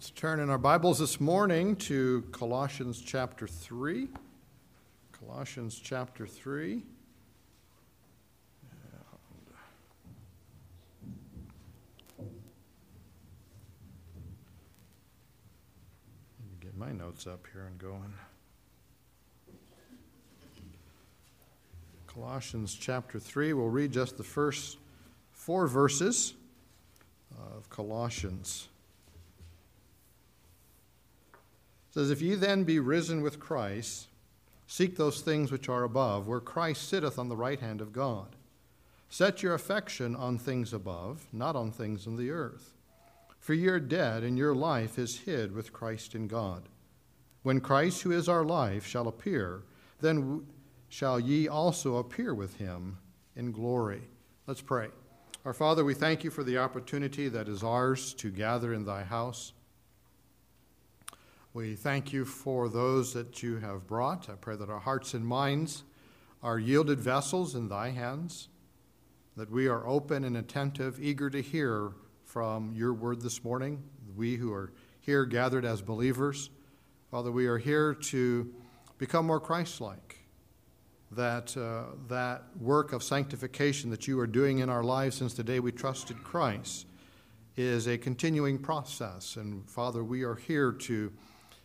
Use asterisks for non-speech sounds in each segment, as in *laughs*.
Let's turn in our Bibles this morning to Colossians chapter 3. Colossians chapter 3. Get my notes up here and going. Colossians chapter 3. We'll read just the first four verses of Colossians. It says, If ye then be risen with Christ, seek those things which are above, where Christ sitteth on the right hand of God. Set your affection on things above, not on things on the earth. For ye are dead, and your life is hid with Christ in God. When Christ, who is our life, shall appear, then shall ye also appear with him in glory. Let's pray. Our Father, we thank you for the opportunity that is ours to gather in thy house. We thank you for those that you have brought. I pray that our hearts and minds are yielded vessels in thy hands, that we are open and attentive, eager to hear from your word this morning. We who are here gathered as believers, Father, we are here to become more Christ like. That, uh, that work of sanctification that you are doing in our lives since the day we trusted Christ is a continuing process. And Father, we are here to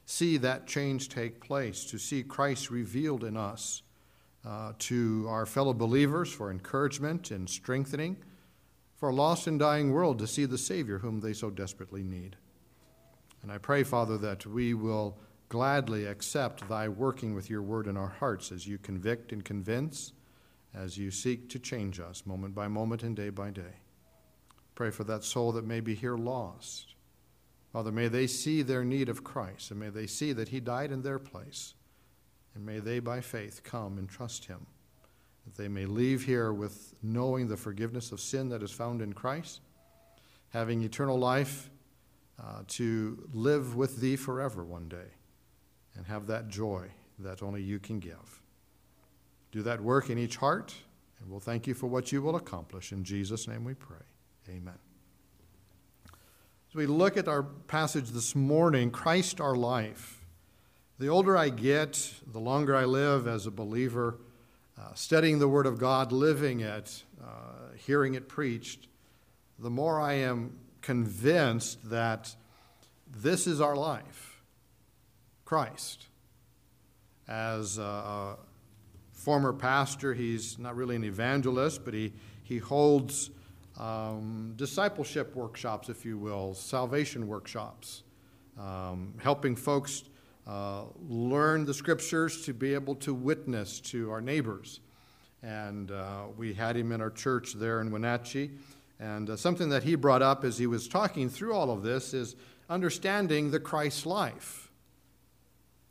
see that change take place, to see Christ revealed in us uh, to our fellow believers for encouragement and strengthening, for a lost and dying world to see the Savior whom they so desperately need. And I pray, Father, that we will gladly accept thy working with your word in our hearts as you convict and convince, as you seek to change us moment by moment and day by day. Pray for that soul that may be here lost Father, may they see their need of Christ, and may they see that He died in their place, and may they by faith come and trust Him, that they may leave here with knowing the forgiveness of sin that is found in Christ, having eternal life uh, to live with Thee forever one day, and have that joy that only You can give. Do that work in each heart, and we'll thank You for what You will accomplish. In Jesus' name we pray. Amen. As we look at our passage this morning, Christ our life. The older I get, the longer I live as a believer, uh, studying the Word of God, living it, uh, hearing it preached, the more I am convinced that this is our life Christ. As a, former pastor, he's not really an evangelist, but he, he holds um, discipleship workshops, if you will, salvation workshops, um, helping folks uh, learn the scriptures to be able to witness to our neighbors. And uh, we had him in our church there in Wenatchee. And uh, something that he brought up as he was talking through all of this is understanding the Christ life.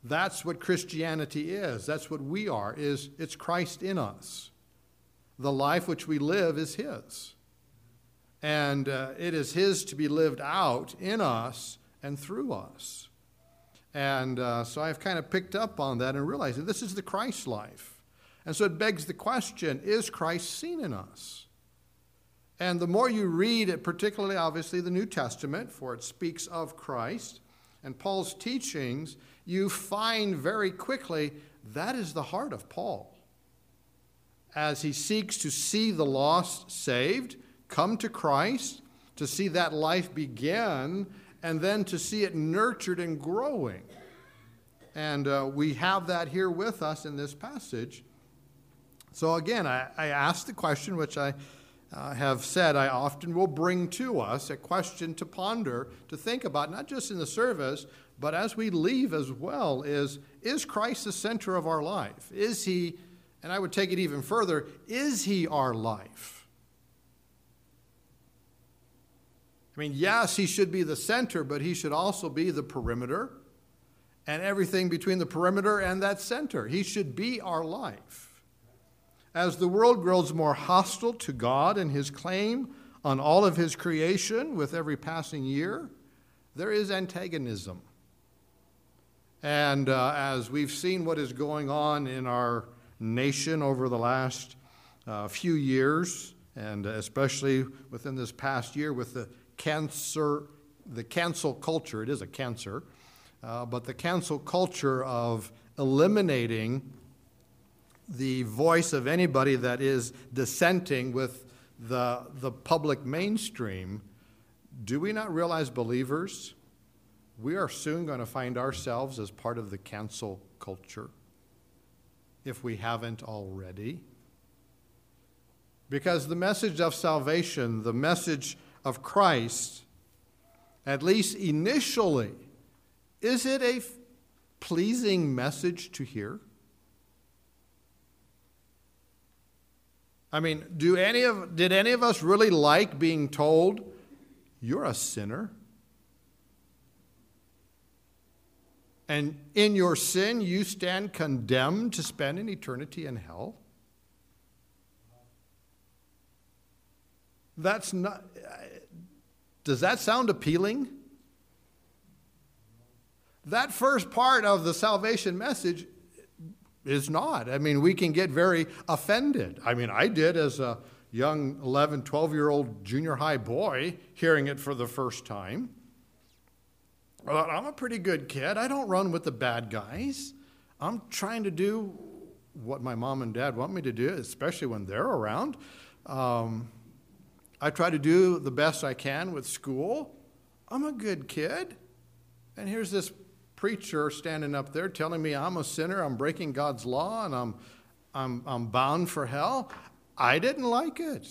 That's what Christianity is. That's what we are. Is it's Christ in us. The life which we live is his and uh, it is His to be lived out in us and through us. And uh, so I've kind of picked up on that and realized that this is the Christ life. And so it begs the question is Christ seen in us? And the more you read it, particularly obviously the New Testament, for it speaks of Christ and Paul's teachings, you find very quickly that is the heart of Paul. As he seeks to see the lost saved, come to Christ, to see that life begin, and then to see it nurtured and growing. And uh, we have that here with us in this passage. So, again, I, I ask the question, which I uh, have said I often will bring to us a question to ponder, to think about, not just in the service, but as we leave as well is Is Christ the center of our life? Is He, and I would take it even further, is He our life? I mean, yes, he should be the center, but he should also be the perimeter and everything between the perimeter and that center. He should be our life. As the world grows more hostile to God and his claim on all of his creation with every passing year, there is antagonism. And uh, as we've seen what is going on in our nation over the last uh, few years, and especially within this past year with the cancer the cancel culture. It is a cancer, uh, but the cancel culture of eliminating the voice of anybody that is dissenting with the, the public mainstream. Do we not realize, believers, we are soon going to find ourselves as part of the cancel culture if we haven't already? Because the message of salvation, the message of Christ, at least initially, is it a pleasing message to hear? I mean, do any of, did any of us really like being told, you're a sinner? And in your sin, you stand condemned to spend an eternity in hell? That's not. Does that sound appealing? That first part of the salvation message is not. I mean, we can get very offended. I mean, I did as a young 11, 12 year old junior high boy hearing it for the first time. Well, I'm a pretty good kid. I don't run with the bad guys. I'm trying to do what my mom and dad want me to do, especially when they're around. Um, I try to do the best I can with school. I'm a good kid. And here's this preacher standing up there telling me I'm a sinner, I'm breaking God's law, and I'm, I'm, I'm bound for hell. I didn't like it.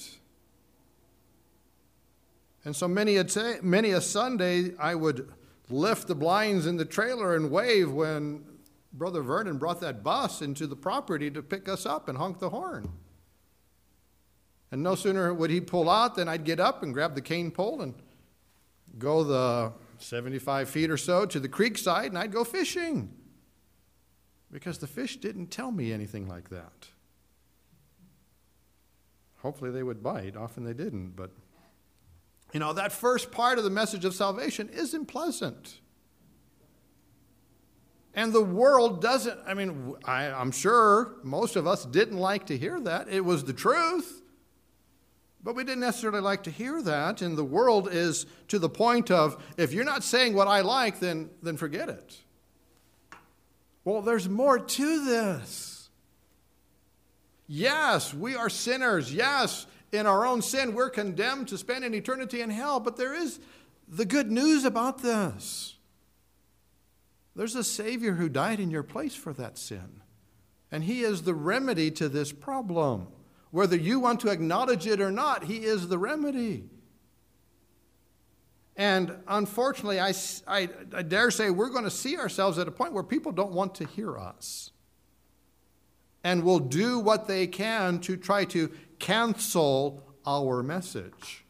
And so many a, t- many a Sunday, I would lift the blinds in the trailer and wave when Brother Vernon brought that bus into the property to pick us up and honk the horn. And no sooner would he pull out than I'd get up and grab the cane pole and go the 75 feet or so to the creek side and I'd go fishing. Because the fish didn't tell me anything like that. Hopefully they would bite. Often they didn't, but you know, that first part of the message of salvation isn't pleasant. And the world doesn't, I mean, I, am sure most of us didn't like to hear that. It was the truth. But we didn't necessarily like to hear that. And the world is to the point of if you're not saying what I like, then, then forget it. Well, there's more to this. Yes, we are sinners. Yes, in our own sin, we're condemned to spend an eternity in hell. But there is the good news about this there's a Savior who died in your place for that sin. And He is the remedy to this problem. Whether you want to acknowledge it or not, He is the remedy. And unfortunately, I, I, I, dare say we're going to see ourselves at a point where people don't want to hear us and will do what they can to try to cancel our message.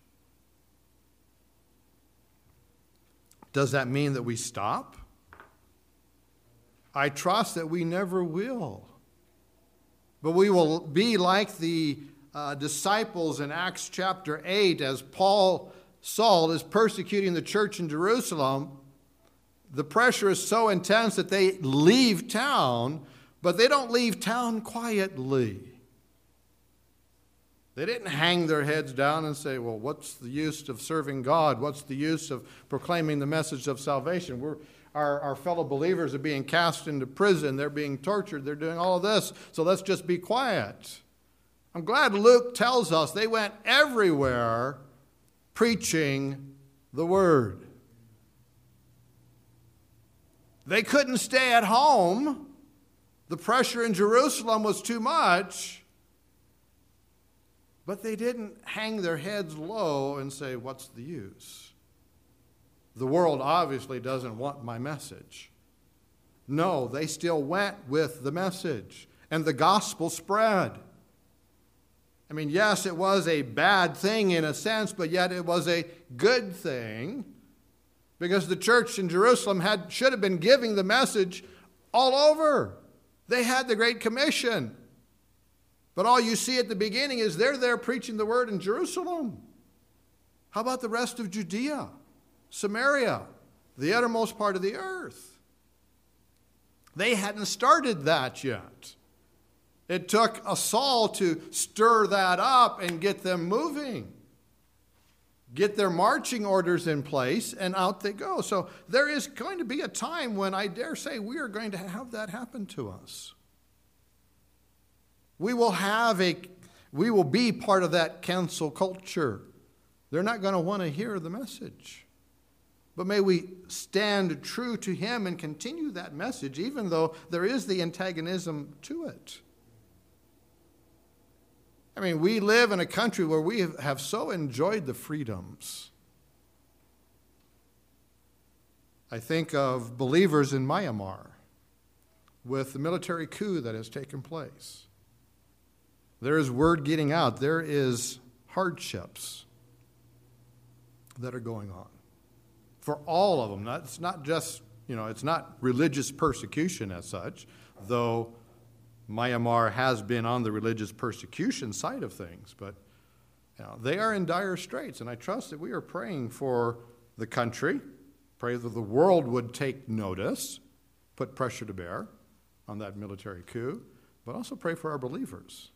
Does that mean that we stop? I trust that we never will. But we will be like the uh, disciples in Acts chapter 8 as Paul, Saul, is persecuting the church in Jerusalem. The pressure is so intense that they leave town, but they don't leave town quietly. They didn't hang their heads down and say, Well, what's the use of serving God? What's the use of proclaiming the message of salvation? We're, our, our fellow believers are being cast into prison, they're being tortured, they're doing all of this, so let's just be quiet. I'm glad Luke tells us they went everywhere preaching the word. They couldn't stay at home. The pressure in Jerusalem was too much. But they didn't hang their heads low and say, What's the use? The world obviously doesn't want my message. No, they still went with the message, and the gospel spread. I mean, yes, it was a bad thing in a sense, but yet it was a good thing because the church in Jerusalem had, should have been giving the message all over. They had the Great Commission. But all you see at the beginning is they're there preaching the word in Jerusalem. How about the rest of Judea, Samaria, the uttermost part of the earth? They hadn't started that yet. It took a Saul to stir that up and get them moving. get their marching orders in place, and out they go. So there is going to be a time when I dare say we are going to have that happen to us. We will have a we will be part of that cancel culture. They're not going to want to hear the message. But may we stand true to Him and continue that message, even though there is the antagonism to it. I mean, we live in a country where we have so enjoyed the freedoms. I think of believers in Myanmar with the military coup that has taken place. There is word getting out, there is hardships that are going on for all of them. It's not just, you know, it's not religious persecution as such, though Myanmar has been on the religious persecution side of things, but you know, they are in dire straits, and I trust that we are praying for the country, pray that the world would take notice, put pressure to bear on that military coup, but also pray for our believers.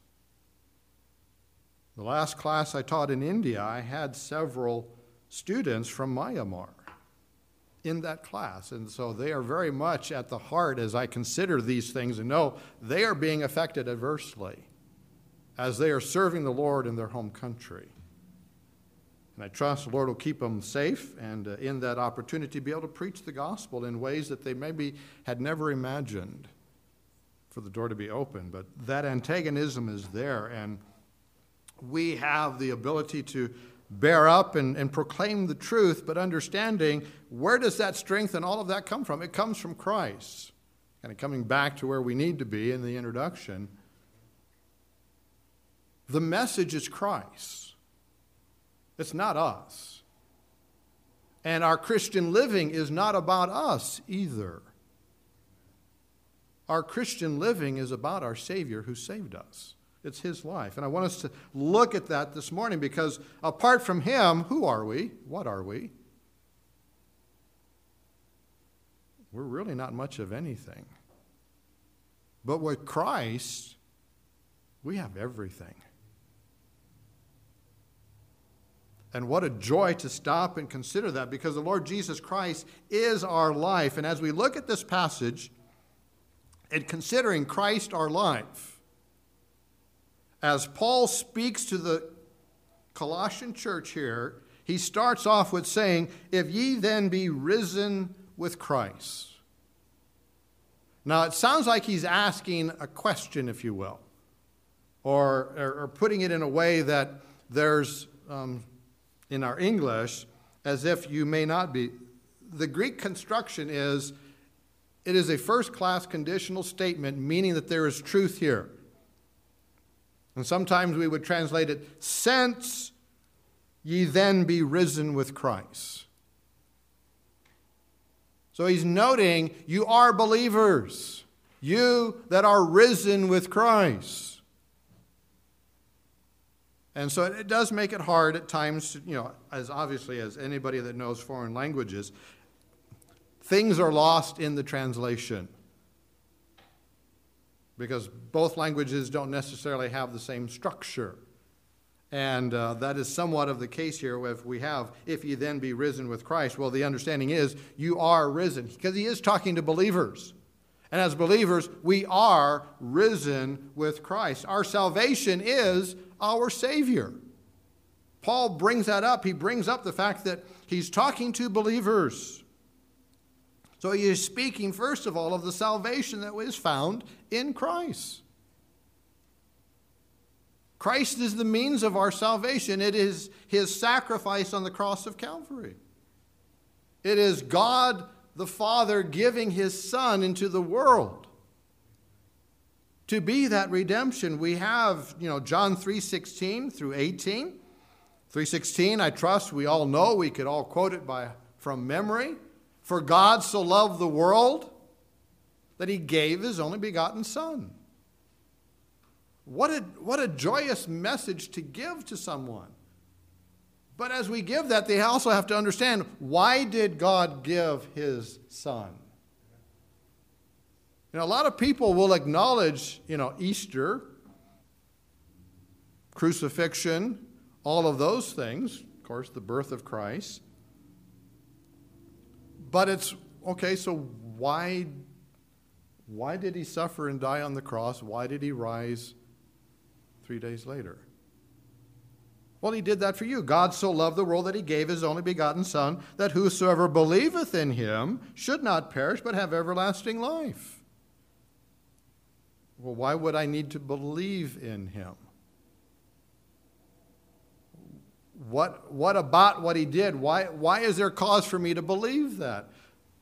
The last class I taught in India, I had several students from Myanmar in that class. And so they are very much at the heart as I consider these things and know they are being affected adversely as they are serving the Lord in their home country. And I trust the Lord will keep them safe and uh, in that opportunity be able to preach the gospel in ways that they maybe had never imagined for the door to be open. But that antagonism is there, and we have the ability to bear up and, and proclaim the truth, but understanding where does that strength and all of that come from? It comes from Christ. Kind of coming back to where we need to be in the introduction. The message is Christ, it's not us. And our Christian living is not about us either. Our Christian living is about our Savior who saved us. It's His life. And I want us to look at that this morning because apart from Him, who are we? What are we? We're really not much of anything. But with Christ, we have everything. And what a joy to stop and consider that because the Lord Jesus Christ is our life. And as we look at this passage and considering Christ our life, as Paul speaks to the Colossian church here, he starts off with saying, If ye then be risen with Christ. Now, it sounds like he's asking a question, if you will, or, or, or putting it in a way that there's, um, in our English, as if you may not be. The Greek construction is, it is a first class conditional statement, meaning that there is truth here. And sometimes we would translate it, since ye then be risen with Christ. So he's noting, you are believers, you that are risen with Christ. And so it does make it hard at times, to, you know, as obviously as anybody that knows foreign languages, things are lost in the translation because both languages don't necessarily have the same structure. And uh, that is somewhat of the case here if we have, if ye then be risen with Christ. Well, the understanding is you are risen because he is talking to believers. And as believers, we are risen with Christ. Our salvation is our Savior. Paul brings that up. He brings up the fact that he's talking to believers. So he is speaking, first of all, of the salvation that is found in Christ. Christ is the means of our salvation. It is his sacrifice on the cross of Calvary. It is God the Father giving his Son into the world. To be that redemption, we have, you know, John 3:16 through 18. 3:16, I trust we all know, we could all quote it by from memory. For God so loved the world that he gave his only begotten Son. What a, what a joyous message to give to someone. But as we give that, they also have to understand why did God give his Son? You know, a lot of people will acknowledge, you know, Easter, crucifixion, all of those things, of course, the birth of Christ. But it's okay, so why why did he suffer and die on the cross? Why did he rise 3 days later? Well, he did that for you. God so loved the world that he gave his only begotten Son, that whosoever believeth in him should not perish, but have everlasting life. Well, why would I need to believe in him? What, what about what he did? Why, why is there cause for me to believe that?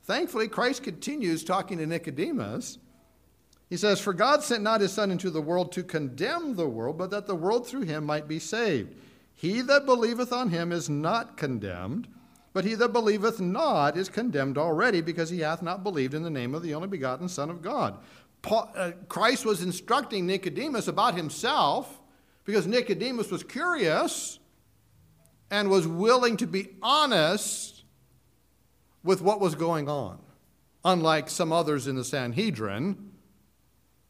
Thankfully, Christ continues talking to Nicodemus. He says, For God sent not his Son into the world to condemn the world, but that the world through him might be saved. He that believeth on him is not condemned, but he that believeth not is condemned already, because he hath not believed in the name of the only begotten Son of God. Paul, uh, Christ was instructing Nicodemus about himself, because Nicodemus was curious and was willing to be honest with what was going on, unlike some others in the Sanhedrin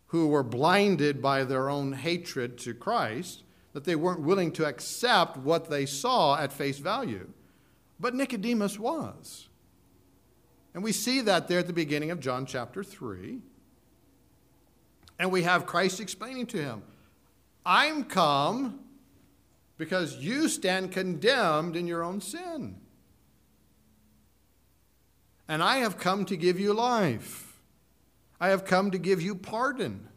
who were blinded by their own hatred to Christ that they weren't willing to accept what they saw at face value. But Nicodemus was. And we see that there at the beginning of John chapter 3. And we have Christ explaining to him, I'm come because you stand condemned in your own sin. And I have come to give you life. I have come to give you pardon.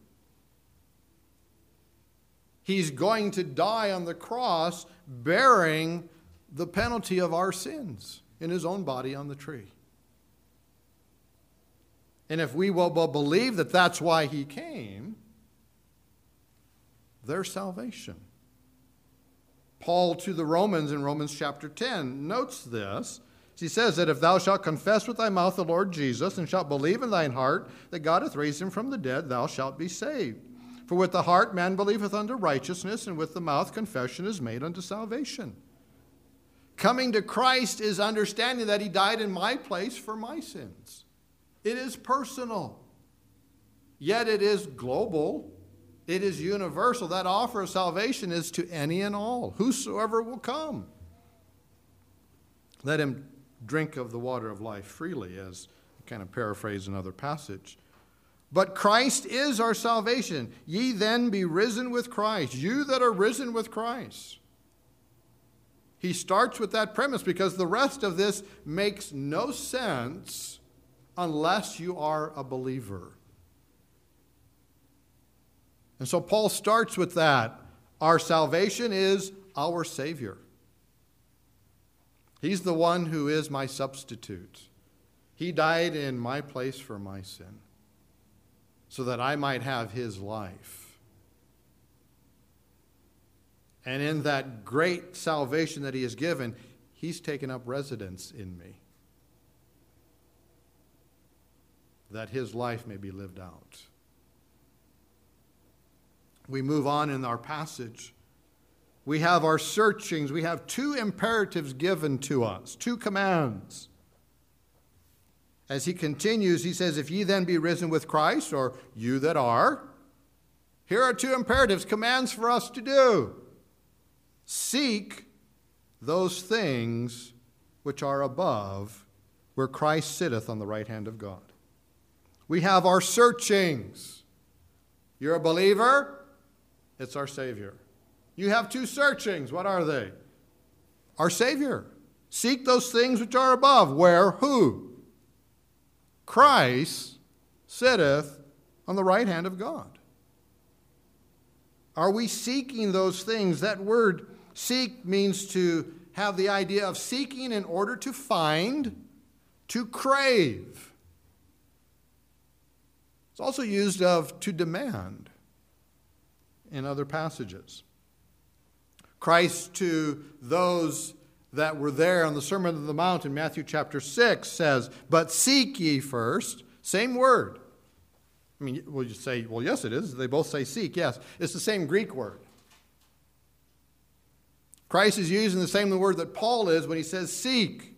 He's going to die on the cross bearing the penalty of our sins in his own body on the tree. And if we will believe that that's why he came, there's salvation. Paul to the Romans in Romans chapter 10 notes this. He says that if thou shalt confess with thy mouth the Lord Jesus and shalt believe in thine heart that God hath raised him from the dead, thou shalt be saved. For with the heart man believeth unto righteousness, and with the mouth confession is made unto salvation. Coming to Christ is understanding that he died in my place for my sins. It is personal, yet it is global. It is universal. That offer of salvation is to any and all, whosoever will come. Let him drink of the water of life freely, as I kind of paraphrase another passage. But Christ is our salvation. Ye then be risen with Christ, you that are risen with Christ. He starts with that premise because the rest of this makes no sense unless you are a believer. And so Paul starts with that. Our salvation is our Savior. He's the one who is my substitute. He died in my place for my sin so that I might have his life. And in that great salvation that he has given, he's taken up residence in me. That his life may be lived out. We move on in our passage. We have our searchings. We have two imperatives given to us, two commands. As he continues, he says, If ye then be risen with Christ, or you that are, here are two imperatives, commands for us to do. Seek those things which are above, where Christ sitteth on the right hand of God. We have our searchings. You're a believer, it's our Savior. You have two searchings. What are they? Our Savior. Seek those things which are above, where who? Christ sitteth on the right hand of God. Are we seeking those things? That word seek means to have the idea of seeking in order to find, to crave. It's also used of to demand in other passages. Christ to those that were there on the Sermon on the Mount in Matthew chapter 6 says, But seek ye first, same word. I mean, will you say, well, yes, it is. They both say seek, yes. It's the same Greek word. Christ is using the same word that Paul is when he says seek,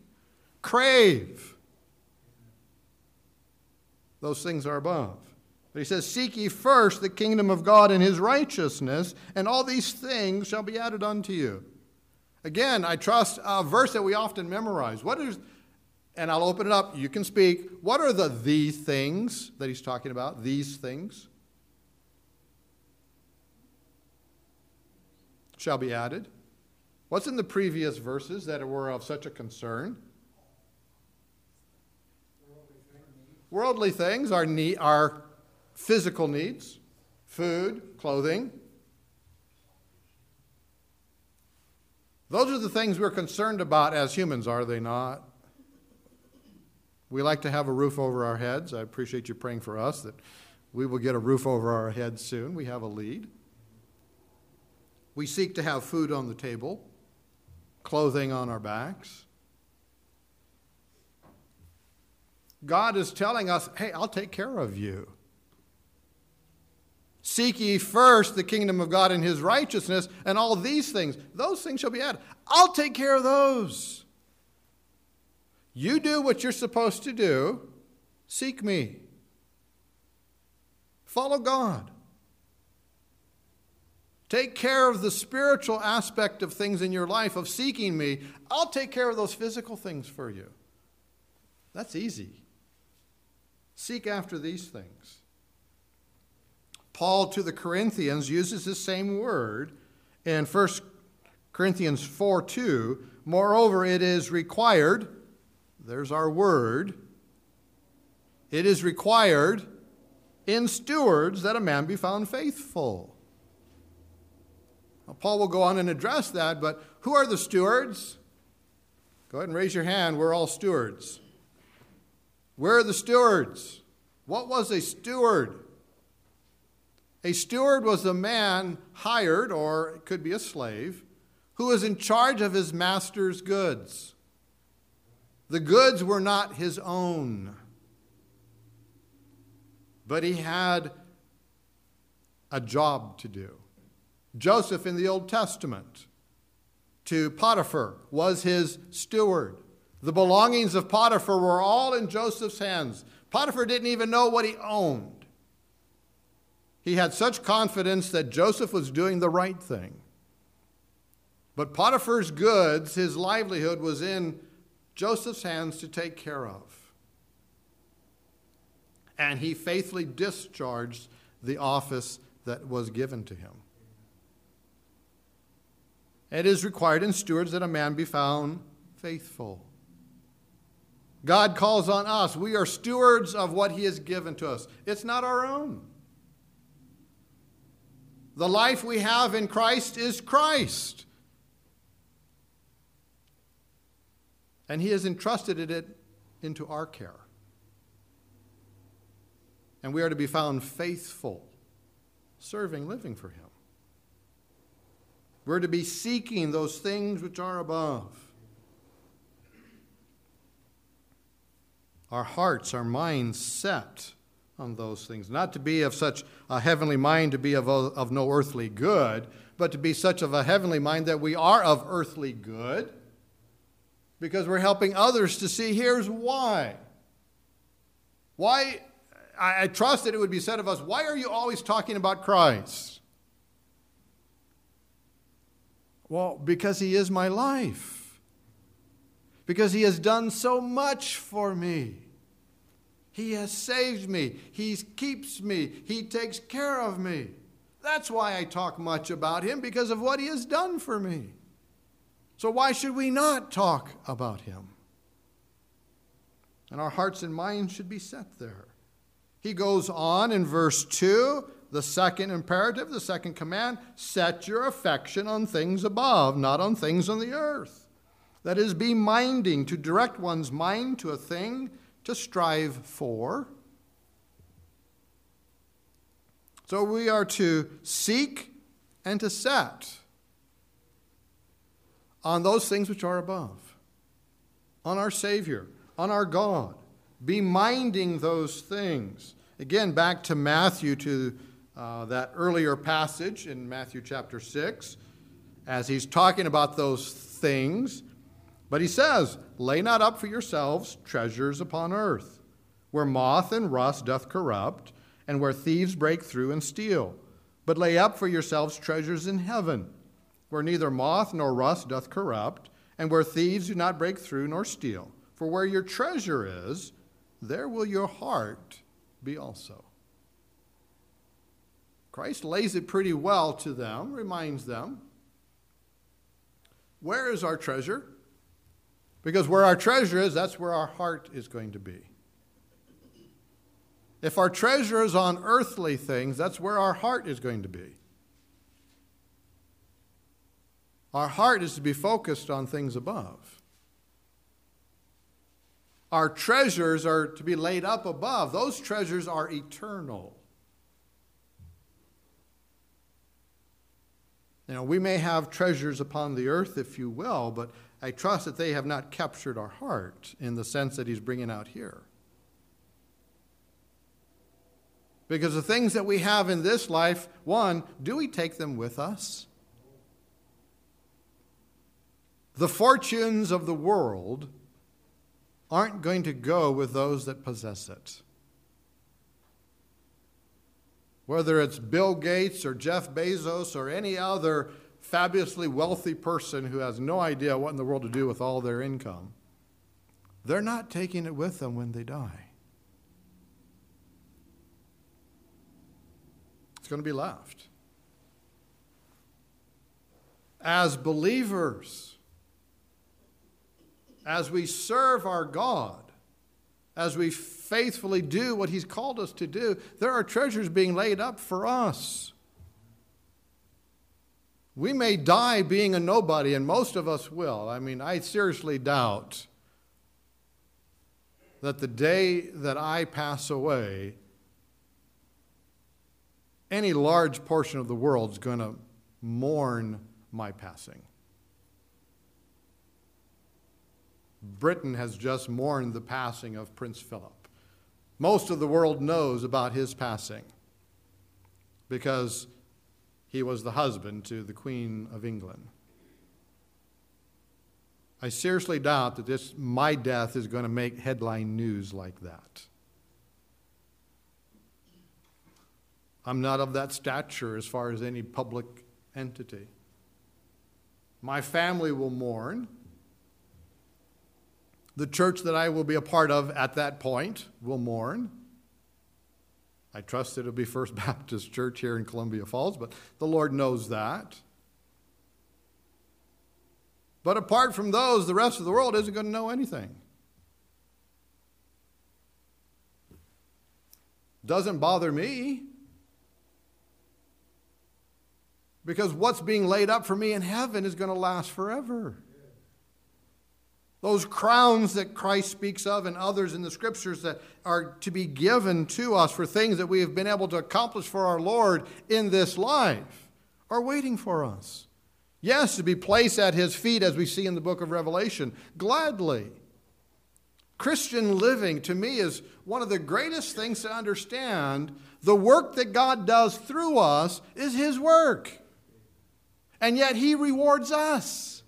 crave. Those things are above. But he says, Seek ye first the kingdom of God and his righteousness, and all these things shall be added unto you. Again, I trust a verse that we often memorize. What is, and I'll open it up, you can speak. What are the the things that he's talking about? These things shall be added. What's in the previous verses that were of such a concern? Worldly things are physical needs food, clothing. Those are the things we're concerned about as humans, are they not? We like to have a roof over our heads. I appreciate you praying for us that we will get a roof over our heads soon. We have a lead. We seek to have food on the table, clothing on our backs. God is telling us, hey, I'll take care of you. Seek ye first the kingdom of God and his righteousness, and all these things, those things shall be added. I'll take care of those. You do what you're supposed to do. Seek me. Follow God. Take care of the spiritual aspect of things in your life, of seeking me. I'll take care of those physical things for you. That's easy. Seek after these things. Paul to the Corinthians uses the same word in 1 Corinthians 4 2. Moreover, it is required, there's our word, it is required in stewards that a man be found faithful. Now, Paul will go on and address that, but who are the stewards? Go ahead and raise your hand. We're all stewards. Where are the stewards? What was a steward? A steward was a man hired, or it could be a slave, who was in charge of his master's goods. The goods were not his own, but he had a job to do. Joseph in the Old Testament to Potiphar was his steward. The belongings of Potiphar were all in Joseph's hands. Potiphar didn't even know what he owned. He had such confidence that Joseph was doing the right thing. But Potiphar's goods, his livelihood, was in Joseph's hands to take care of. And he faithfully discharged the office that was given to him. It is required in stewards that a man be found faithful. God calls on us. We are stewards of what he has given to us. It's not our own. The life we have in Christ is Christ. And He has entrusted it into our care. And we are to be found faithful, serving, living for Him. We're to be seeking those things which are above. Our hearts, our minds set on those things. Not to be of such a heavenly mind to be of, of no earthly good, but to be such of a heavenly mind that we are of earthly good because we're helping others to see here's why. Why, I, I trust that it would be said of us, why are you always talking about Christ? Well, because he is my life. Because he has done so much for me. He has saved me. He keeps me. He takes care of me. That's why I talk much about him, because of what he has done for me. So, why should we not talk about him? And our hearts and minds should be set there. He goes on in verse 2, the second imperative, the second command set your affection on things above, not on things on the earth. That is, be minding, to direct one's mind to a thing to strive for. So we are to seek and to set on those things which are above, on our Savior, on our God. Be minding those things. Again, back to Matthew, to uh, that earlier passage in Matthew chapter 6, as he's talking about those things. But he says, Lay not up for yourselves treasures upon earth, where moth and rust doth corrupt, and where thieves break through and steal. But lay up for yourselves treasures in heaven, where neither moth nor rust doth corrupt, and where thieves do not break through nor steal. For where your treasure is, there will your heart be also. Christ lays it pretty well to them, reminds them. Where is our treasure? Because where our treasure is, that's where our heart is going to be. If our treasure is on earthly things, that's where our heart is going to be. Our heart is to be focused on things above. Our treasures are to be laid up above. Those treasures are eternal. You know, we may have treasures upon the earth, if you will, but I trust that they have not captured our heart in the sense that he's bringing out here. Because the things that we have in this life, one, do we take them with us? The fortunes of the world aren't going to go with those that possess it. Whether it's Bill Gates or Jeff Bezos or any other fabulously wealthy person who has no idea what in the world to do with all their income, they're not taking it with them when they die. It's going to be left. As believers, as we serve our God, as we faithfully do what He's called us to do, there are treasures being laid up for us. We may die being a nobody, and most of us will. I mean, I seriously doubt that the day that I pass away, any large portion of the world is going to mourn my passing. Britain has just mourned the passing of Prince Philip. Most of the world knows about his passing because he was the husband to the Queen of England. I seriously doubt that this my death is going to make headline news like that. I'm not of that stature as far as any public entity. My family will mourn. The church that I will be a part of at that point will mourn. I trust it'll be First *laughs* Baptist Church here in Columbia Falls, but the Lord knows that. But apart from those, the rest of the world isn't going to know anything. Doesn't bother me. Because what's being laid up for me in heaven is going to last forever. Those crowns that Christ speaks of and others in the scriptures that are to be given to us for things that we have been able to accomplish for our Lord in this life are waiting for us. Yes, to be placed at his feet, as we see in the book of Revelation, gladly. Christian living, to me, is one of the greatest things to understand. The work that God does through us is his work. And yet he rewards us.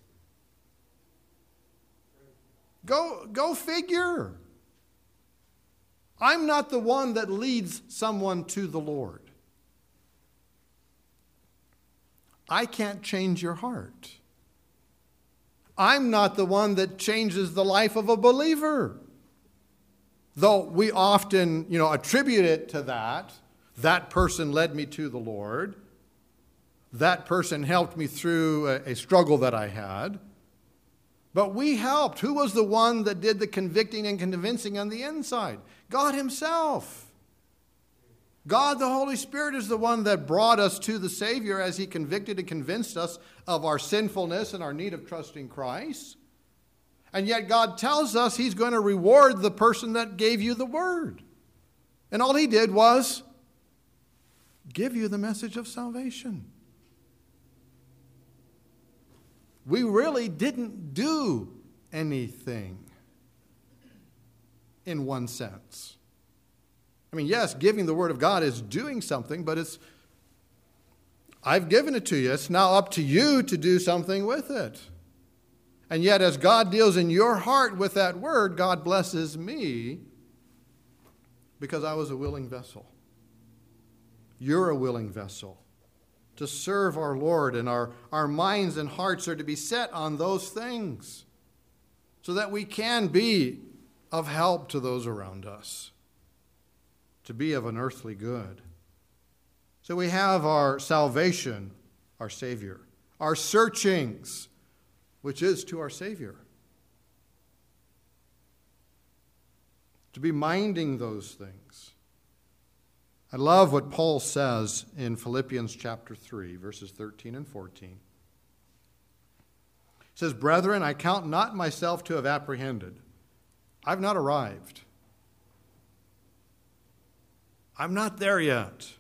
Go, go figure. I'm not the one that leads someone to the Lord. I can't change your heart. I'm not the one that changes the life of a believer. Though we often, you know, attribute it to that. That person led me to the Lord. That person helped me through a, a struggle that I had. But we helped. Who was the one that did the convicting and convincing on the inside? God Himself. God the Holy Spirit is the one that brought us to the Savior as He convicted and convinced us of our sinfulness and our need of trusting Christ. And yet God tells us He's going to reward the person that gave you the word. And all He did was give you the message of salvation. We really didn't do anything in one sense. I mean, yes, giving the Word of God is doing something, but it's, I've given it to you. It's now up to you to do something with it. And yet, as God deals in your heart with that Word, God blesses me because I was a willing vessel. You're a willing vessel. To serve our Lord, and our, our minds and hearts are to be set on those things so that we can be of help to those around us, to be of an earthly good. So we have our salvation, our Savior, our searchings, which is to our Savior. To be minding those things. I love what Paul says in Philippians chapter 3, verses 13 and 14. He says, Brethren, I count not myself to have apprehended. I've not arrived. I'm not there yet.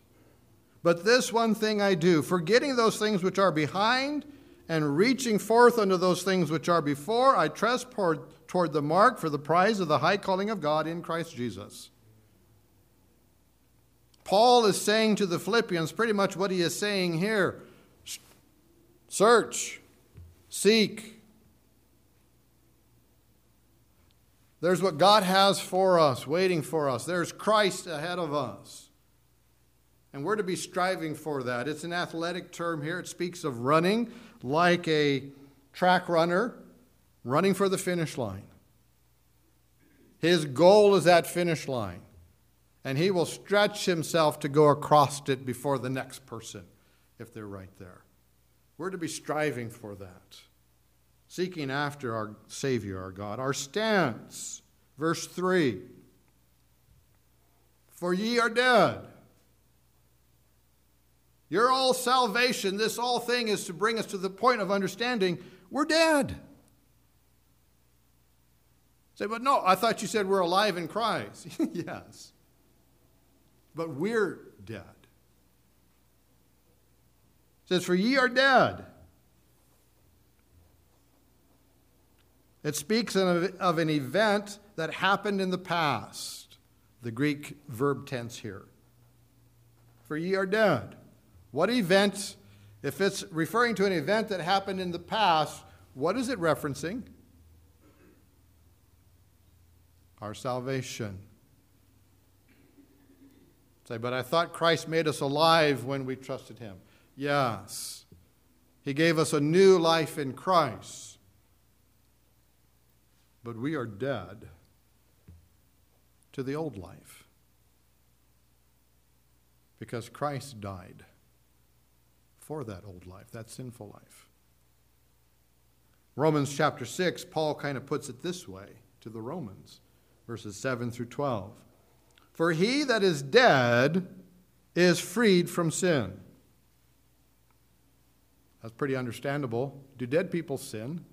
But this one thing I do, forgetting those things which are behind and reaching forth unto those things which are before, I toward, toward the mark for the prize of the high calling of God in Christ Jesus. Paul is saying to the Philippians pretty much what he is saying here search, seek. There's what God has for us, waiting for us. There's Christ ahead of us. And we're to be striving for that. It's an athletic term here. It speaks of running like a track runner, running for the finish line. His goal is that finish line and he will stretch himself to go across it before the next person if they're right there. We're to be striving for that, seeking after our Savior, our God. Our stance, verse 3 For ye are dead. Your all salvation, this all thing is to bring us to the point of understanding we're dead. Say, but no, I thought you said we're alive in Christ. *laughs* yes but we're dead. It says, For ye are dead. It speaks of, of an event that happened in the past, the Greek verb tense here. For ye are dead. What event, if it's referring to an event that happened in the past, what is it referencing? Our salvation. Say, but I thought Christ made us alive when we trusted him. Yes. He gave us a new life in Christ. But we are dead to the old life because Christ died for that old life, that sinful life. Romans chapter 6, Paul kind of puts it this way to the Romans, verses 7 through 12. For he that is dead is freed from sin. That's pretty understandable. Do dead people sin?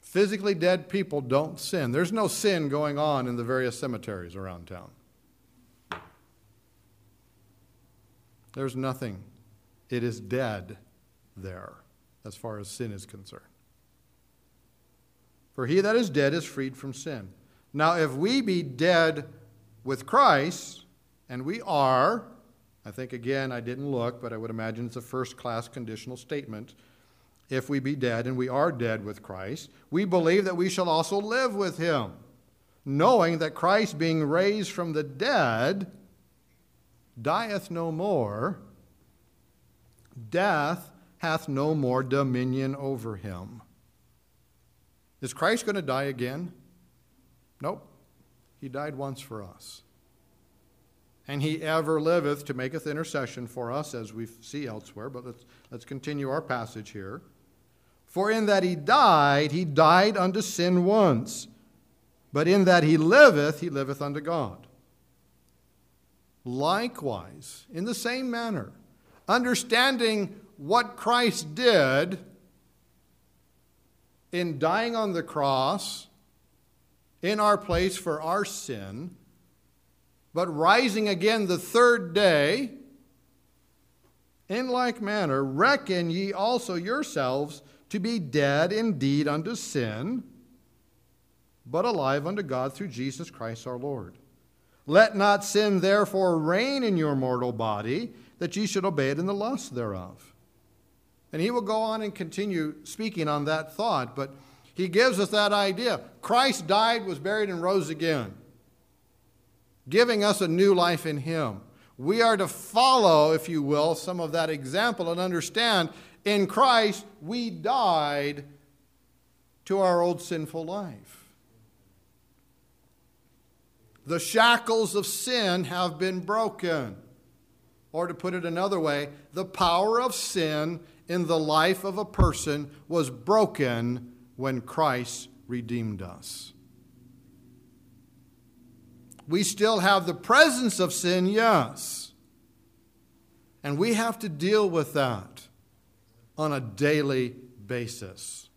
Physically dead people don't sin. There's no sin going on in the various cemeteries around town. There's nothing. It is dead there as far as sin is concerned. For he that is dead is freed from sin. Now, if we be dead with Christ, and we are, I think again, I didn't look, but I would imagine it's a first class conditional statement. If we be dead, and we are dead with Christ, we believe that we shall also live with him, knowing that Christ, being raised from the dead, dieth no more, death hath no more dominion over him. Is Christ going to die again? Nope. He died once for us. And he ever liveth to maketh intercession for us, as we see elsewhere. But let's, let's continue our passage here. For in that he died, he died unto sin once. But in that he liveth, he liveth unto God. Likewise, in the same manner, understanding what Christ did, in dying on the cross in our place for our sin, but rising again the third day, in like manner, reckon ye also yourselves to be dead indeed unto sin, but alive unto God through Jesus Christ our Lord. Let not sin therefore reign in your mortal body, that ye should obey it in the lust thereof. And he will go on and continue speaking on that thought, but he gives us that idea. Christ died, was buried, and rose again, giving us a new life in him. we are to follow, if you will, some of that example and understand in Christ we died to our old sinful life. The shackles of sin have been broken. Or to put it another way, the power of sin in the life of a person was broken when Christ redeemed us. We still have the presence of sin, yes. And we have to deal with that on a daily basis.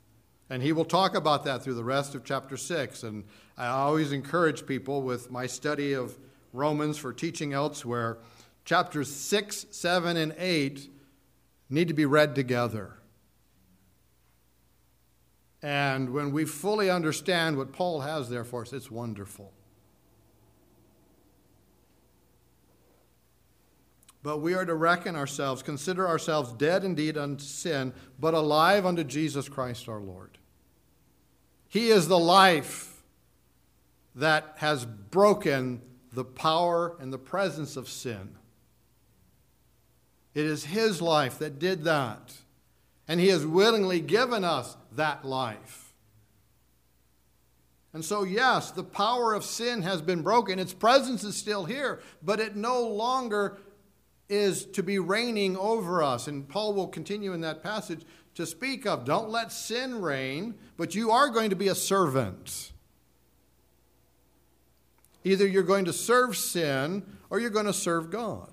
And he will talk about that through the rest of chapter 6. And I always encourage people with my study of Romans for teaching elsewhere, chapters 6, 7, and 8 need to be read together. And when we fully understand what Paul has there for us, it's wonderful. But we are to reckon ourselves, consider ourselves dead indeed unto sin, but alive unto Jesus Christ our Lord. He is the life that has broken the power and the presence of sin. It is His life that did that. And He has willingly given us that life. And so, yes, the power of sin has been broken. Its presence is still here, but it no longer is to be reigning over us. And Paul will continue in that passage to speak of don't let sin reign, but you are going to be a servant. Either you're going to serve sin or you're going to serve God.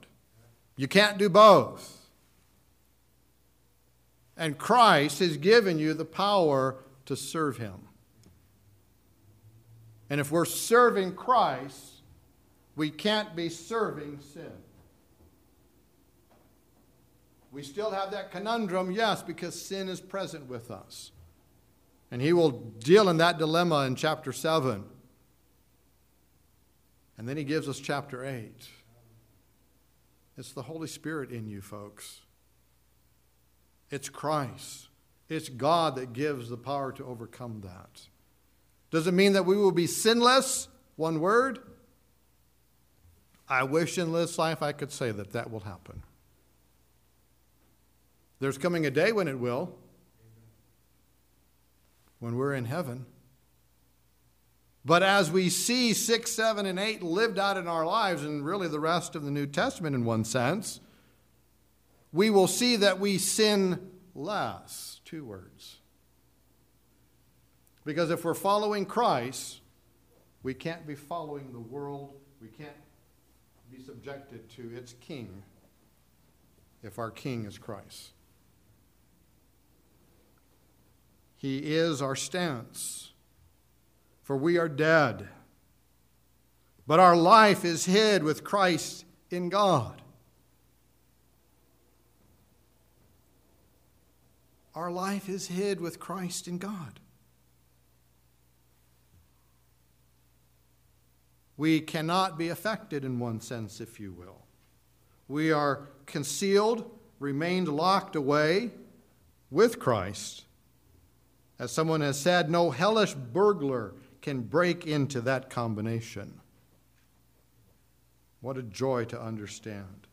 You can't do both. And Christ has given you the power to serve Him. And if we're serving Christ, we can't be serving sin. We still have that conundrum, yes, because sin is present with us. And he will deal in that dilemma in chapter 7. And then he gives us chapter 8. It's the Holy Spirit in you, folks. It's Christ. It's God that gives the power to overcome that. Does it mean that we will be sinless? One word. I wish in this life I could say that that will happen. There's coming a day when it will, when we're in heaven. But as we see 6, 7, and 8 lived out in our lives, and really the rest of the New Testament in one sense, we will see that we sin less. Two words. Because if we're following Christ, we can't be following the world, we can't be subjected to its king if our king is Christ. He is our stance. For we are dead, but our life is hid with Christ in God. Our life is hid with Christ in God. We cannot be affected in one sense, if you will. We are concealed, remained locked away with Christ as someone has said, no hellish burglar can break into that combination. What a joy to understand.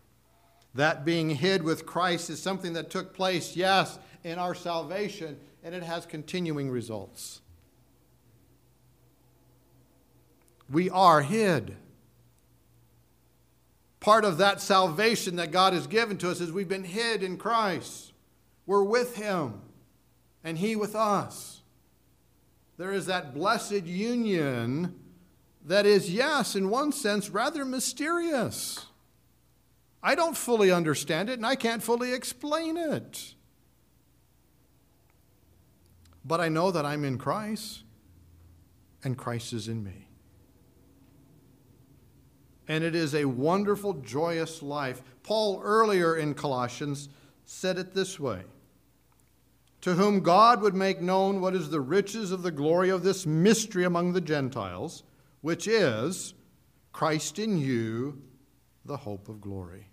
That being hid with Christ is something that took place, yes, in our salvation, and it has continuing results. We are hid. Part of that salvation that God has given to us is we've been hid in Christ. We're with Him and He with us. There is that blessed union that is, yes, in one sense, rather mysterious. I don't fully understand it and I can't fully explain it. But I know that I'm in Christ and Christ is in me. And it is a wonderful, joyous life. Paul, earlier in Colossians, said it this way to whom God would make known what is the riches of the glory of this mystery among the Gentiles, which is Christ in you, the hope of glory.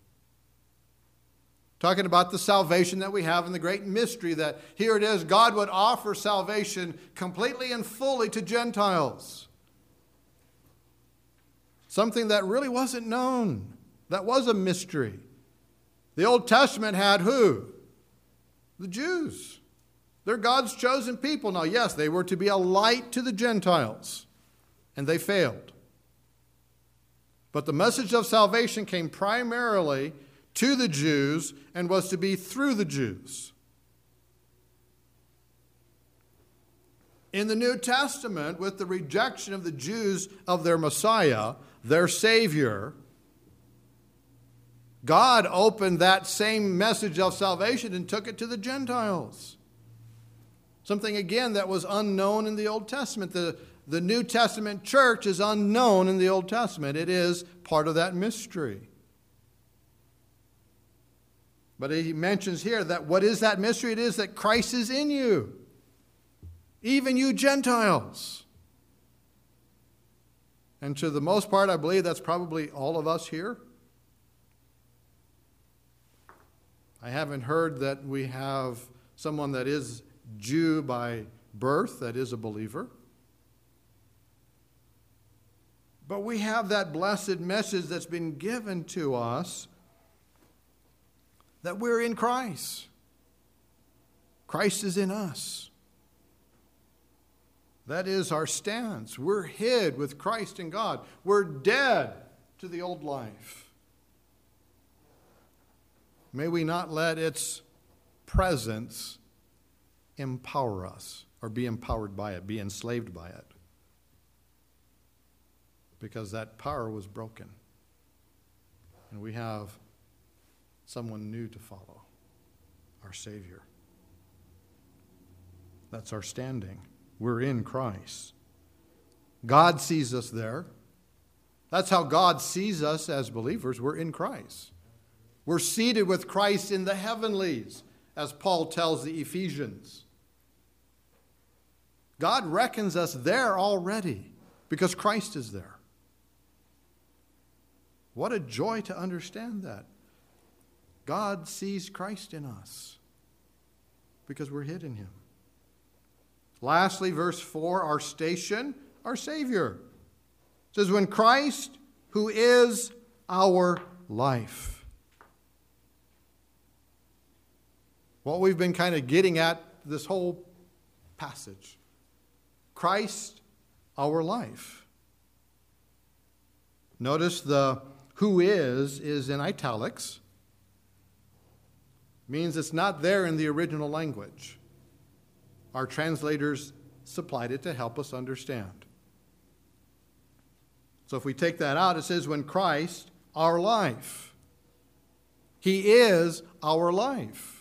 Talking about the salvation that we have in the great mystery that here it is, God would offer salvation completely and fully to Gentiles. Something that really wasn't known. That was a mystery. The Old Testament had who? The Jews. They're God's chosen people. Now, yes, they were to be a light to the Gentiles, and they failed. But the message of salvation came primarily to the Jews and was to be through the Jews. In the New Testament, with the rejection of the Jews of their Messiah, their Savior, God opened that same message of salvation and took it to the Gentiles. Something, again, that was unknown in the Old Testament. The, the New Testament church is unknown in the Old Testament, it is part of that mystery. But he mentions here that what is that mystery? It is that Christ is in you, even you Gentiles. And to the most part, I believe that's probably all of us here. I haven't heard that we have someone that is Jew by birth, that is a believer. But we have that blessed message that's been given to us that we're in Christ. Christ is in us. That is our stance. We're hid with Christ in God. We're dead to the old life. May we not let its presence empower us or be empowered by it, be enslaved by it. Because that power was broken. And we have someone new to follow our Savior. That's our standing. We're in Christ. God sees us there. That's how God sees us as believers. We're in Christ. We're seated with Christ in the heavenlies, as Paul tells the Ephesians. God reckons us there already because Christ is there. What a joy to understand that. God sees Christ in us because we're hid in Him. Lastly, verse 4 our station, our Savior. It says, When Christ, who is our life. What we've been kind of getting at this whole passage Christ, our life. Notice the who is is in italics means it's not there in the original language. Our translators supplied it to help us understand. So if we take that out, it says, when Christ, our life. He is our life.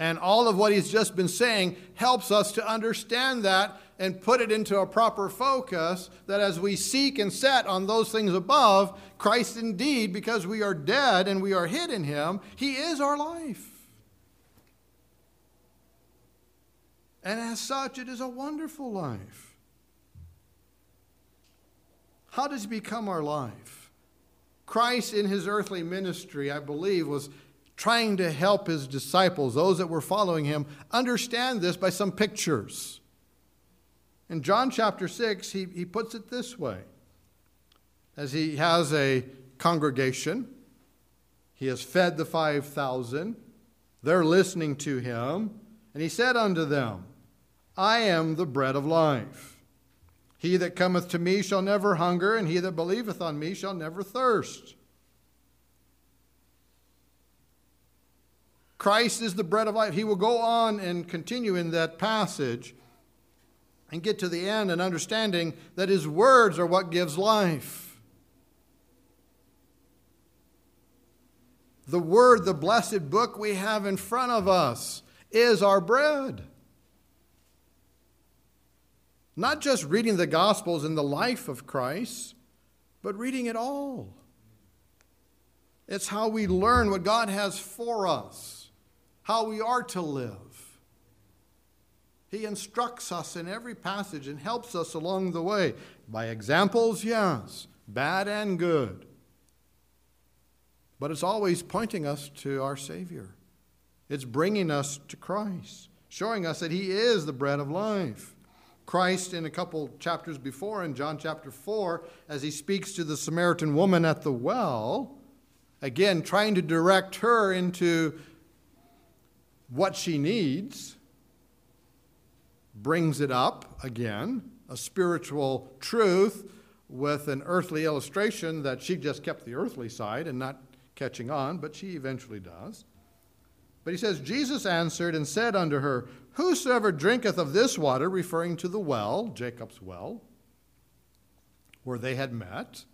And all of what he's just been saying helps us to understand that and put it into a proper focus that as we seek and set on those things above, Christ indeed, because we are dead and we are hid in him, he is our life. And as such, it is a wonderful life. How does he become our life? Christ, in his earthly ministry, I believe, was trying to help his disciples, those that were following him, understand this by some pictures. In John chapter 6, he, he puts it this way as he has a congregation, he has fed the 5,000, they're listening to him, and he said unto them, I am the bread of life. He that cometh to me shall never hunger, and he that believeth on me shall never thirst. Christ is the bread of life. He will go on and continue in that passage and get to the end and understanding that his words are what gives life. The word, the blessed book we have in front of us, is our bread. Not just reading the Gospels and the life of Christ, but reading it all. It's how we learn what God has for us, how we are to live. He instructs us in every passage and helps us along the way. By examples, yes, bad and good. But it's always pointing us to our Savior. It's bringing us to Christ, showing us that He is the bread of life. Christ in a couple chapters before, in John chapter 4, as he speaks to the Samaritan woman at the well, again, trying to direct her into what she needs, brings it up again, a spiritual truth with an earthly illustration that she just kept the earthly side and not catching on, but she eventually does. But he says, Jesus answered and said unto her, Whosoever drinketh of this water, referring to the well, Jacob's well, where they had met,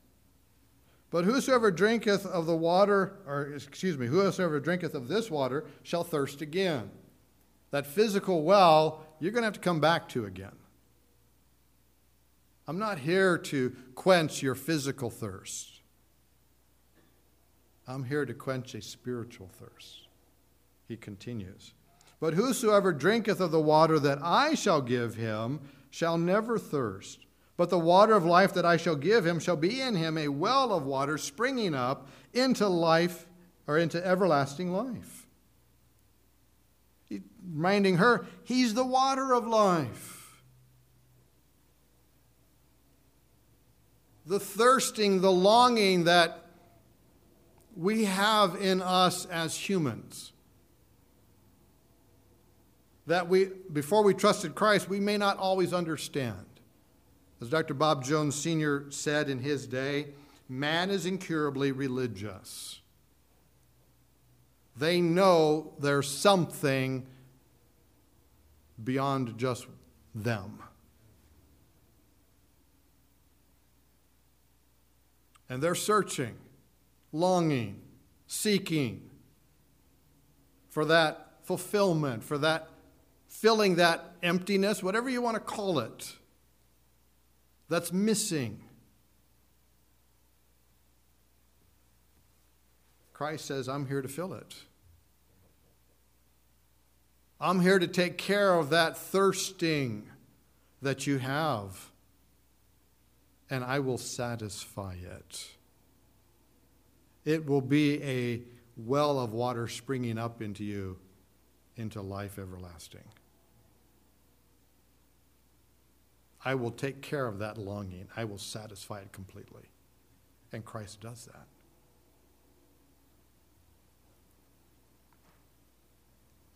but whosoever drinketh of the water, or excuse me, whosoever drinketh of this water shall thirst again. That physical well, you're going to have to come back to again. I'm not here to quench your physical thirst. I'm here to quench a spiritual thirst. He continues. But whosoever drinketh of the water that I shall give him shall never thirst. But the water of life that I shall give him shall be in him a well of water springing up into life or into everlasting life. Reminding her, he's the water of life. The thirsting, the longing that we have in us as humans. That we, before we trusted Christ, we may not always understand. As Dr. Bob Jones Sr. said in his day, man is incurably religious. They know there's something beyond just them. And they're searching, longing, seeking for that fulfillment, for that filling that emptiness, whatever you want to call it that's missing. Christ says, I'm here to fill it. I'm here to take care of that thirsting that you have, and I will satisfy it. It will be a well of water springing up into you into life everlasting. I will take care of that longing. I will satisfy it completely. And Christ does that.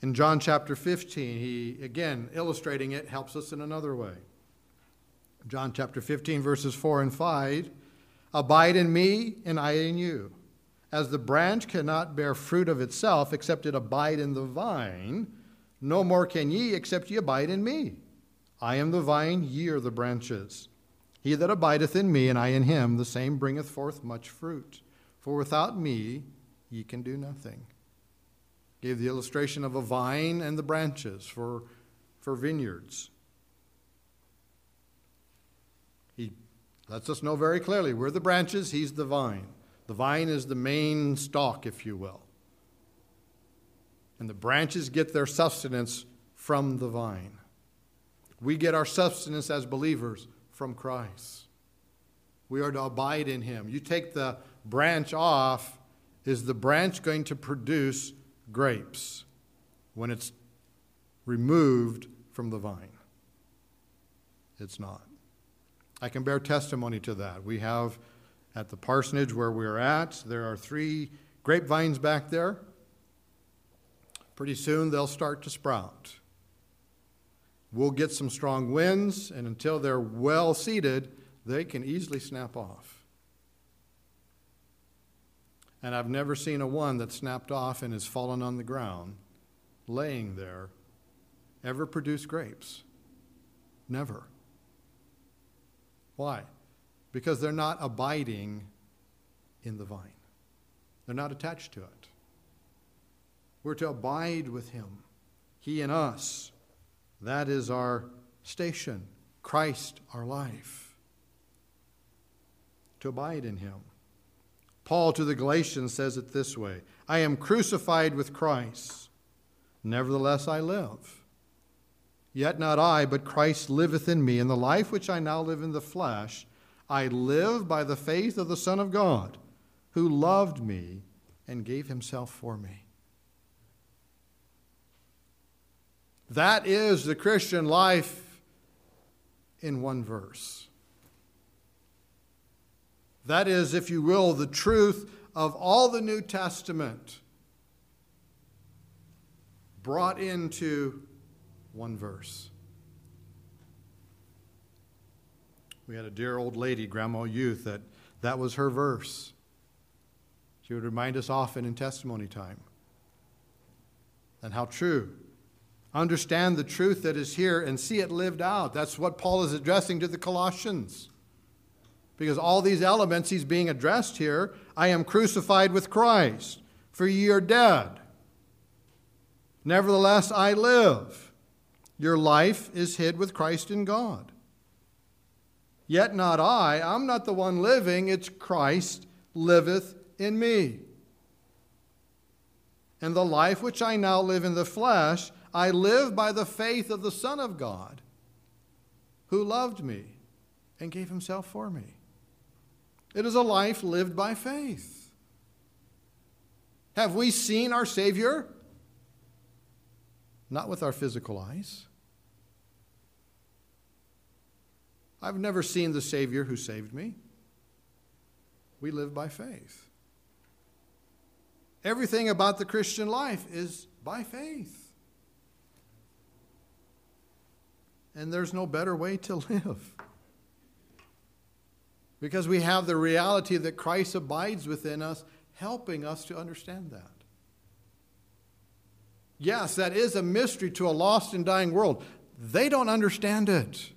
In John chapter 15, he, again, illustrating it, helps us in another way. John chapter 15, verses 4 and 5 Abide in me, and I in you. As the branch cannot bear fruit of itself except it abide in the vine, no more can ye except ye abide in me. I am the vine, ye are the branches. He that abideth in me, and I in him, the same bringeth forth much fruit. For without me ye can do nothing. Gave the illustration of a vine and the branches for, for vineyards. He lets us know very clearly we're the branches, he's the vine. The vine is the main stalk, if you will. And the branches get their sustenance from the vine. We get our sustenance as believers from Christ. We are to abide in Him. You take the branch off, is the branch going to produce grapes when it's removed from the vine? It's not. I can bear testimony to that. We have at the parsonage where we're at, there are three grapevines back there. Pretty soon they'll start to sprout. We'll get some strong winds, and until they're well seated, they can easily snap off. And I've never seen a one that snapped off and has fallen on the ground, laying there, ever produce grapes. Never. Why? Because they're not abiding in the vine, they're not attached to it. We're to abide with Him, He and us. That is our station. Christ, our life. To abide in him. Paul to the Galatians says it this way I am crucified with Christ. Nevertheless, I live. Yet not I, but Christ liveth in me. In the life which I now live in the flesh, I live by the faith of the Son of God, who loved me and gave himself for me. That is the Christian life in one verse. That is, if you will, the truth of all the New Testament brought into one verse. We had a dear old lady, Grandma Youth, that that was her verse. She would remind us often in testimony time. And how true. Understand the truth that is here and see it lived out. That's what Paul is addressing to the Colossians. Because all these elements he's being addressed here I am crucified with Christ, for ye are dead. Nevertheless, I live. Your life is hid with Christ in God. Yet not I, I'm not the one living, it's Christ liveth in me. And the life which I now live in the flesh, I live by the faith of the Son of God, who loved me and gave himself for me. It is a life lived by faith. Have we seen our Savior? Not with our physical eyes. I've never seen the Savior who saved me. We live by faith. Everything about the Christian life is by faith. And there's no better way to *laughs* live. Because we have the reality that Christ abides within us, helping us to understand that. Yes, that is a mystery to a lost and dying world. They don't understand it.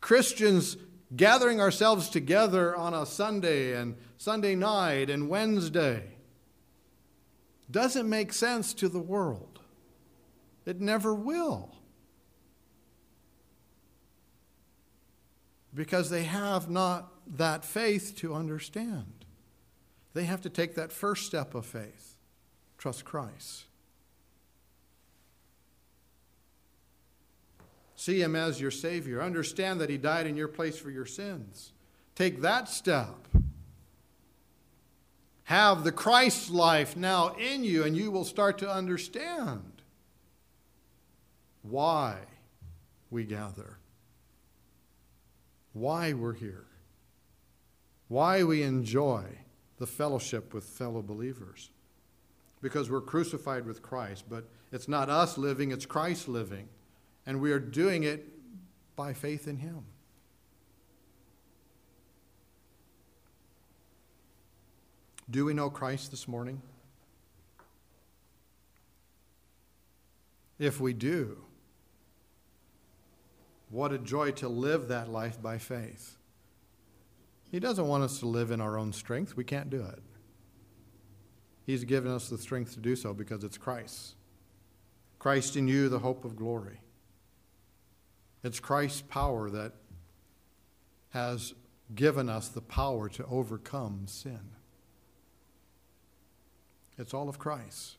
Christians gathering ourselves together on a Sunday and Sunday night and Wednesday doesn't make sense to the world. It never will. Because they have not that faith to understand. They have to take that first step of faith trust Christ. See him as your Savior. Understand that he died in your place for your sins. Take that step. Have the Christ life now in you, and you will start to understand why we gather, why we're here, why we enjoy the fellowship with fellow believers. Because we're crucified with Christ, but it's not us living, it's Christ living and we are doing it by faith in Him. Do we know Christ this morning? If we do, what a joy to live that life by faith. He doesn't want us to live in our own strength. We can't do it. He's given us the strength to do so because it's Christ. Christ in you, the hope of glory. It's Christ's power that has given us the power to overcome sin. It's all of Christ.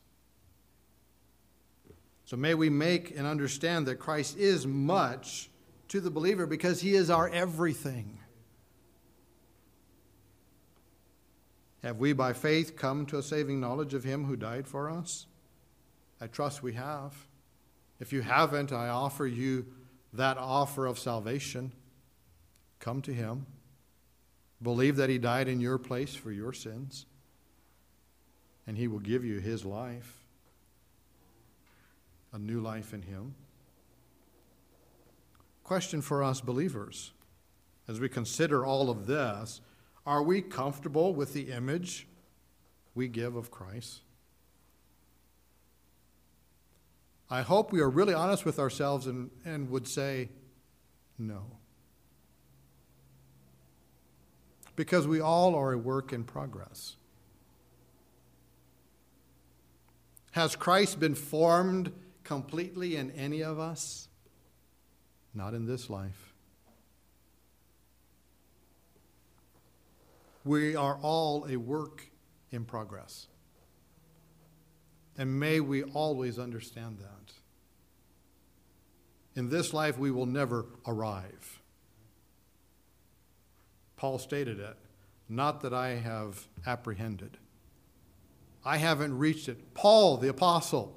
So may we make and understand that Christ is much to the believer because he is our everything. Have we by faith come to a saving knowledge of him who died for us? I trust we have. If you haven't, I offer you that offer of salvation. Come to Him. Believe that He died in your place for your sins, and He will give you His life, a new life in Him. Question for us believers as we consider all of this are we comfortable with the image we give of Christ? I hope we are really honest with ourselves and, and would say no. Because we all are a work in progress. Has Christ been formed completely in any of us? Not in this life. We are all a work in progress. And may we always understand that. In this life, we will never arrive. Paul stated it, not that I have apprehended. I haven't reached it. Paul, the apostle,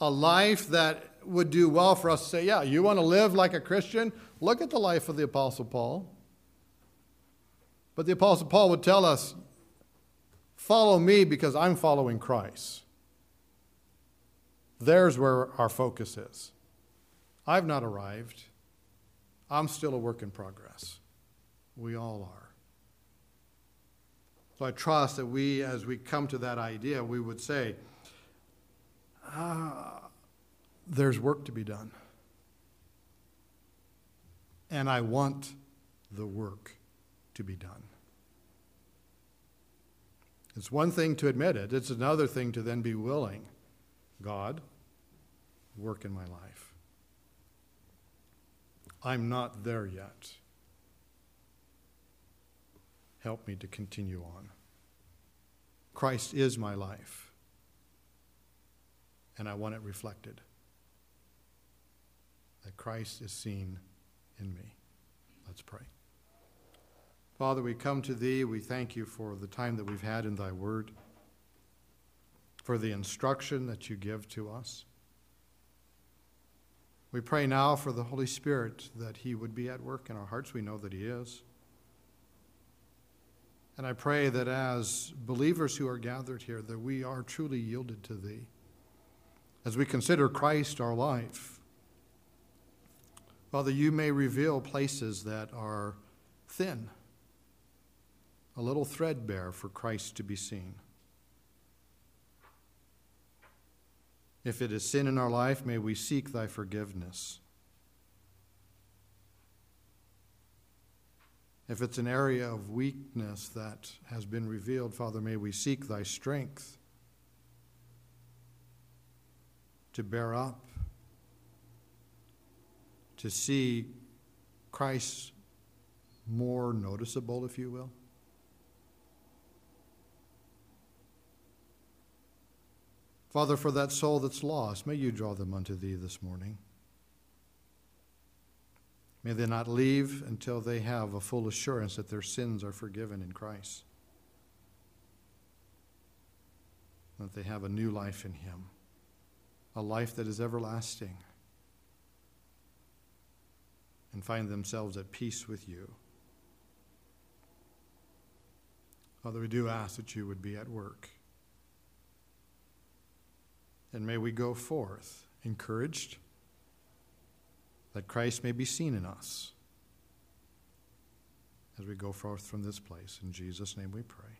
a life that would do well for us to say, yeah, you want to live like a Christian? Look at the life of the Apostle Paul. But the Apostle Paul would tell us, follow me because I'm following Christ. There's where our focus is. I've not arrived. I'm still a work in progress. We all are. So I trust that we, as we come to that idea, we would say, ah, there's work to be done. And I want the work to be done. It's one thing to admit it, it's another thing to then be willing. God, work in my life. I'm not there yet. Help me to continue on. Christ is my life, and I want it reflected. That Christ is seen in me. Let's pray. Father, we come to Thee. We thank You for the time that we've had in Thy Word, for the instruction that You give to us. We pray now for the Holy Spirit that He would be at work in our hearts. We know that He is. And I pray that as believers who are gathered here, that we are truly yielded to Thee. As we consider Christ our life, Father, you may reveal places that are thin a little threadbare for Christ to be seen. If it is sin in our life, may we seek thy forgiveness. If it's an area of weakness that has been revealed, Father, may we seek thy strength to bear up, to see Christ more noticeable, if you will. Father, for that soul that's lost, may you draw them unto thee this morning. May they not leave until they have a full assurance that their sins are forgiven in Christ. That they have a new life in Him, a life that is everlasting, and find themselves at peace with you. Father, we do ask that you would be at work. And may we go forth encouraged that Christ may be seen in us as we go forth from this place. In Jesus' name we pray.